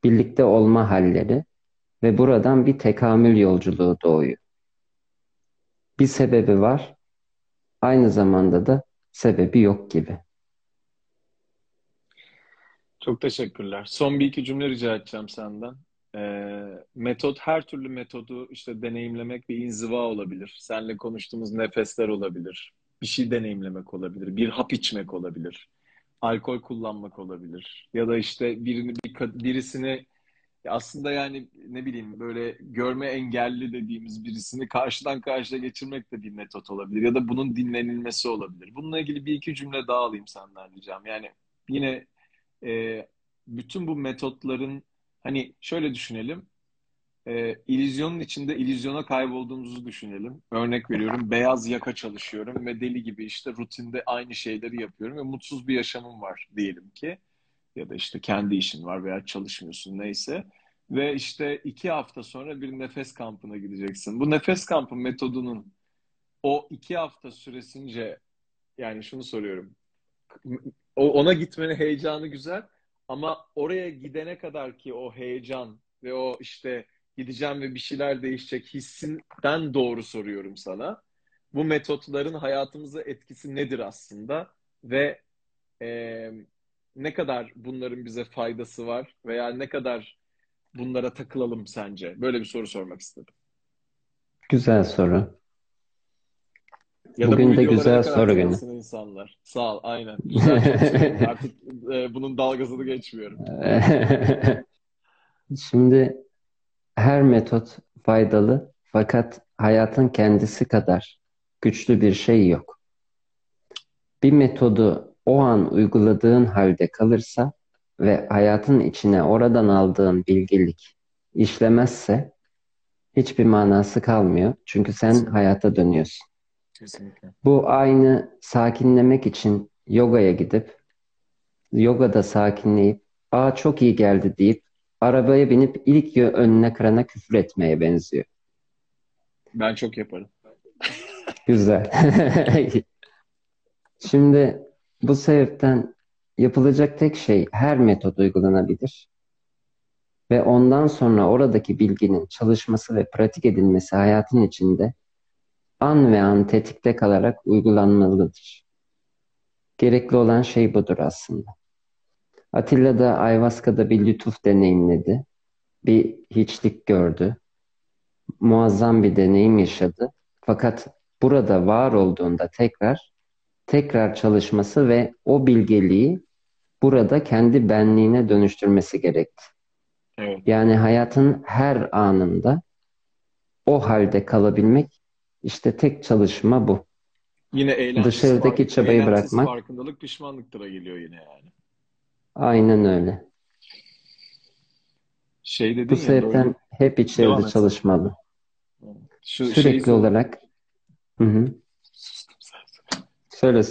S2: birlikte olma halleri ve buradan bir tekamül yolculuğu doğuyor. Bir sebebi var, aynı zamanda da sebebi yok gibi.
S1: Çok teşekkürler. Son bir iki cümle rica edeceğim senden. Ee, metot, her türlü metodu işte deneyimlemek bir inziva olabilir. Seninle konuştuğumuz nefesler olabilir. Bir şey deneyimlemek olabilir. Bir hap içmek olabilir. Alkol kullanmak olabilir. Ya da işte birini, bir, birisini aslında yani ne bileyim böyle görme engelli dediğimiz birisini karşıdan karşıya geçirmek de bir metot olabilir. Ya da bunun dinlenilmesi olabilir. Bununla ilgili bir iki cümle daha alayım senden diyeceğim. Yani yine e, bütün bu metotların hani şöyle düşünelim. E, illüzyonun içinde illüzyona kaybolduğumuzu düşünelim. Örnek veriyorum beyaz yaka çalışıyorum ve deli gibi işte rutinde aynı şeyleri yapıyorum ve mutsuz bir yaşamım var diyelim ki. Ya da işte kendi işin var veya çalışmıyorsun neyse. Ve işte iki hafta sonra bir nefes kampına gideceksin. Bu nefes kampı metodunun o iki hafta süresince yani şunu soruyorum. Ona gitmenin heyecanı güzel ama oraya gidene kadar ki o heyecan ve o işte gideceğim ve bir şeyler değişecek hissinden doğru soruyorum sana. Bu metotların hayatımıza etkisi nedir aslında ve ne kadar bunların bize faydası var veya ne kadar bunlara takılalım sence? Böyle bir soru sormak istedim.
S2: Güzel soru. Ya Bugün de güzel soru günü.
S1: insanlar. Sağ ol, aynen. Güzel Artık e, bunun dalgasını geçmiyorum.
S2: Şimdi her metot faydalı fakat hayatın kendisi kadar güçlü bir şey yok. Bir metodu o an uyguladığın halde kalırsa ve hayatın içine oradan aldığın bilgilik işlemezse hiçbir manası kalmıyor. Çünkü sen hayata dönüyorsun. Kesinlikle. Bu aynı sakinlemek için yogaya gidip yogada sakinleyip aa çok iyi geldi deyip arabaya binip ilk önüne kırana küfür etmeye benziyor.
S1: Ben çok yaparım.
S2: Güzel. Şimdi bu sebepten yapılacak tek şey her metot uygulanabilir. Ve ondan sonra oradaki bilginin çalışması ve pratik edilmesi hayatın içinde an ve an tetikte kalarak uygulanmalıdır. Gerekli olan şey budur aslında. Atilla da Ayvaska'da bir lütuf deneyimledi. Bir hiçlik gördü. Muazzam bir deneyim yaşadı. Fakat burada var olduğunda tekrar tekrar çalışması ve o bilgeliği burada kendi benliğine dönüştürmesi gerekti. Evet. Yani hayatın her anında o halde kalabilmek işte tek çalışma bu.
S1: Yine eğlencesi
S2: Dışarıdaki çabayı bırakmak.
S1: farkındalık pişmanlıktıra geliyor yine yani.
S2: Aynen öyle.
S1: Şey dedin
S2: Bu
S1: ya
S2: sebepten
S1: doğru.
S2: hep içeride
S1: Devam
S2: çalışmalı.
S1: Şu
S2: Sürekli
S1: sor-
S2: olarak. Hı hı. Söyle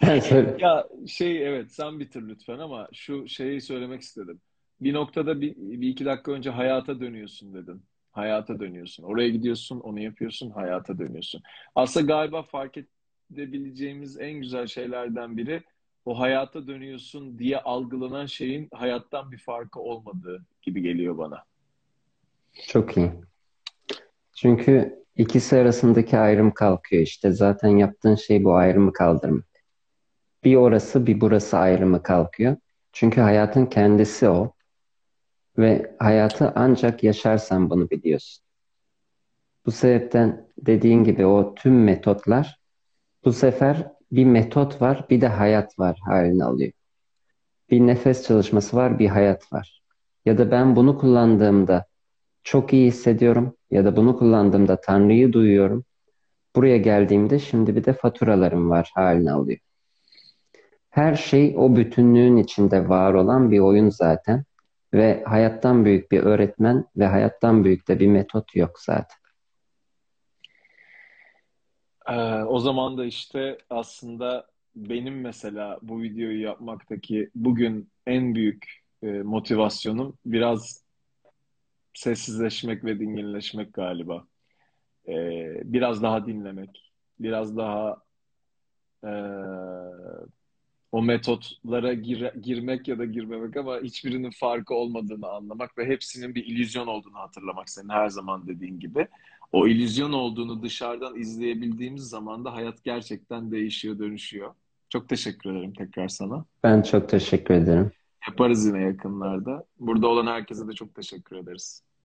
S2: söyle.
S1: Ya şey evet sen bitir lütfen ama şu şeyi söylemek istedim. Bir noktada bir, bir iki dakika önce hayata dönüyorsun dedin. Hayata dönüyorsun. Oraya gidiyorsun, onu yapıyorsun, hayata dönüyorsun. Aslında galiba fark edebileceğimiz en güzel şeylerden biri o hayata dönüyorsun diye algılanan şeyin hayattan bir farkı olmadığı gibi geliyor bana.
S2: Çok iyi. Çünkü ikisi arasındaki ayrım kalkıyor işte. Zaten yaptığın şey bu ayrımı kaldırmak. Bir orası bir burası ayrımı kalkıyor. Çünkü hayatın kendisi o. Ve hayatı ancak yaşarsan bunu biliyorsun. Bu sebepten dediğin gibi o tüm metotlar bu sefer bir metot var bir de hayat var halini alıyor. Bir nefes çalışması var bir hayat var. Ya da ben bunu kullandığımda çok iyi hissediyorum ya da bunu kullandığımda Tanrı'yı duyuyorum. Buraya geldiğimde şimdi bir de faturalarım var halini alıyor. Her şey o bütünlüğün içinde var olan bir oyun zaten. Ve hayattan büyük bir öğretmen ve hayattan büyük de bir metot yok zaten.
S1: Ee, o zaman da işte aslında benim mesela bu videoyu yapmaktaki bugün en büyük e, motivasyonum biraz sessizleşmek ve dinginleşmek galiba. Ee, biraz daha dinlemek, biraz daha e, o metotlara gir- girmek ya da girmemek ama hiçbirinin farkı olmadığını anlamak ve hepsinin bir illüzyon olduğunu hatırlamak senin her zaman dediğin gibi. O illüzyon olduğunu dışarıdan izleyebildiğimiz zaman da hayat gerçekten değişiyor, dönüşüyor. Çok teşekkür ederim tekrar sana.
S2: Ben çok teşekkür ederim.
S1: Yaparız yine yakınlarda. Burada olan herkese de çok teşekkür ederiz.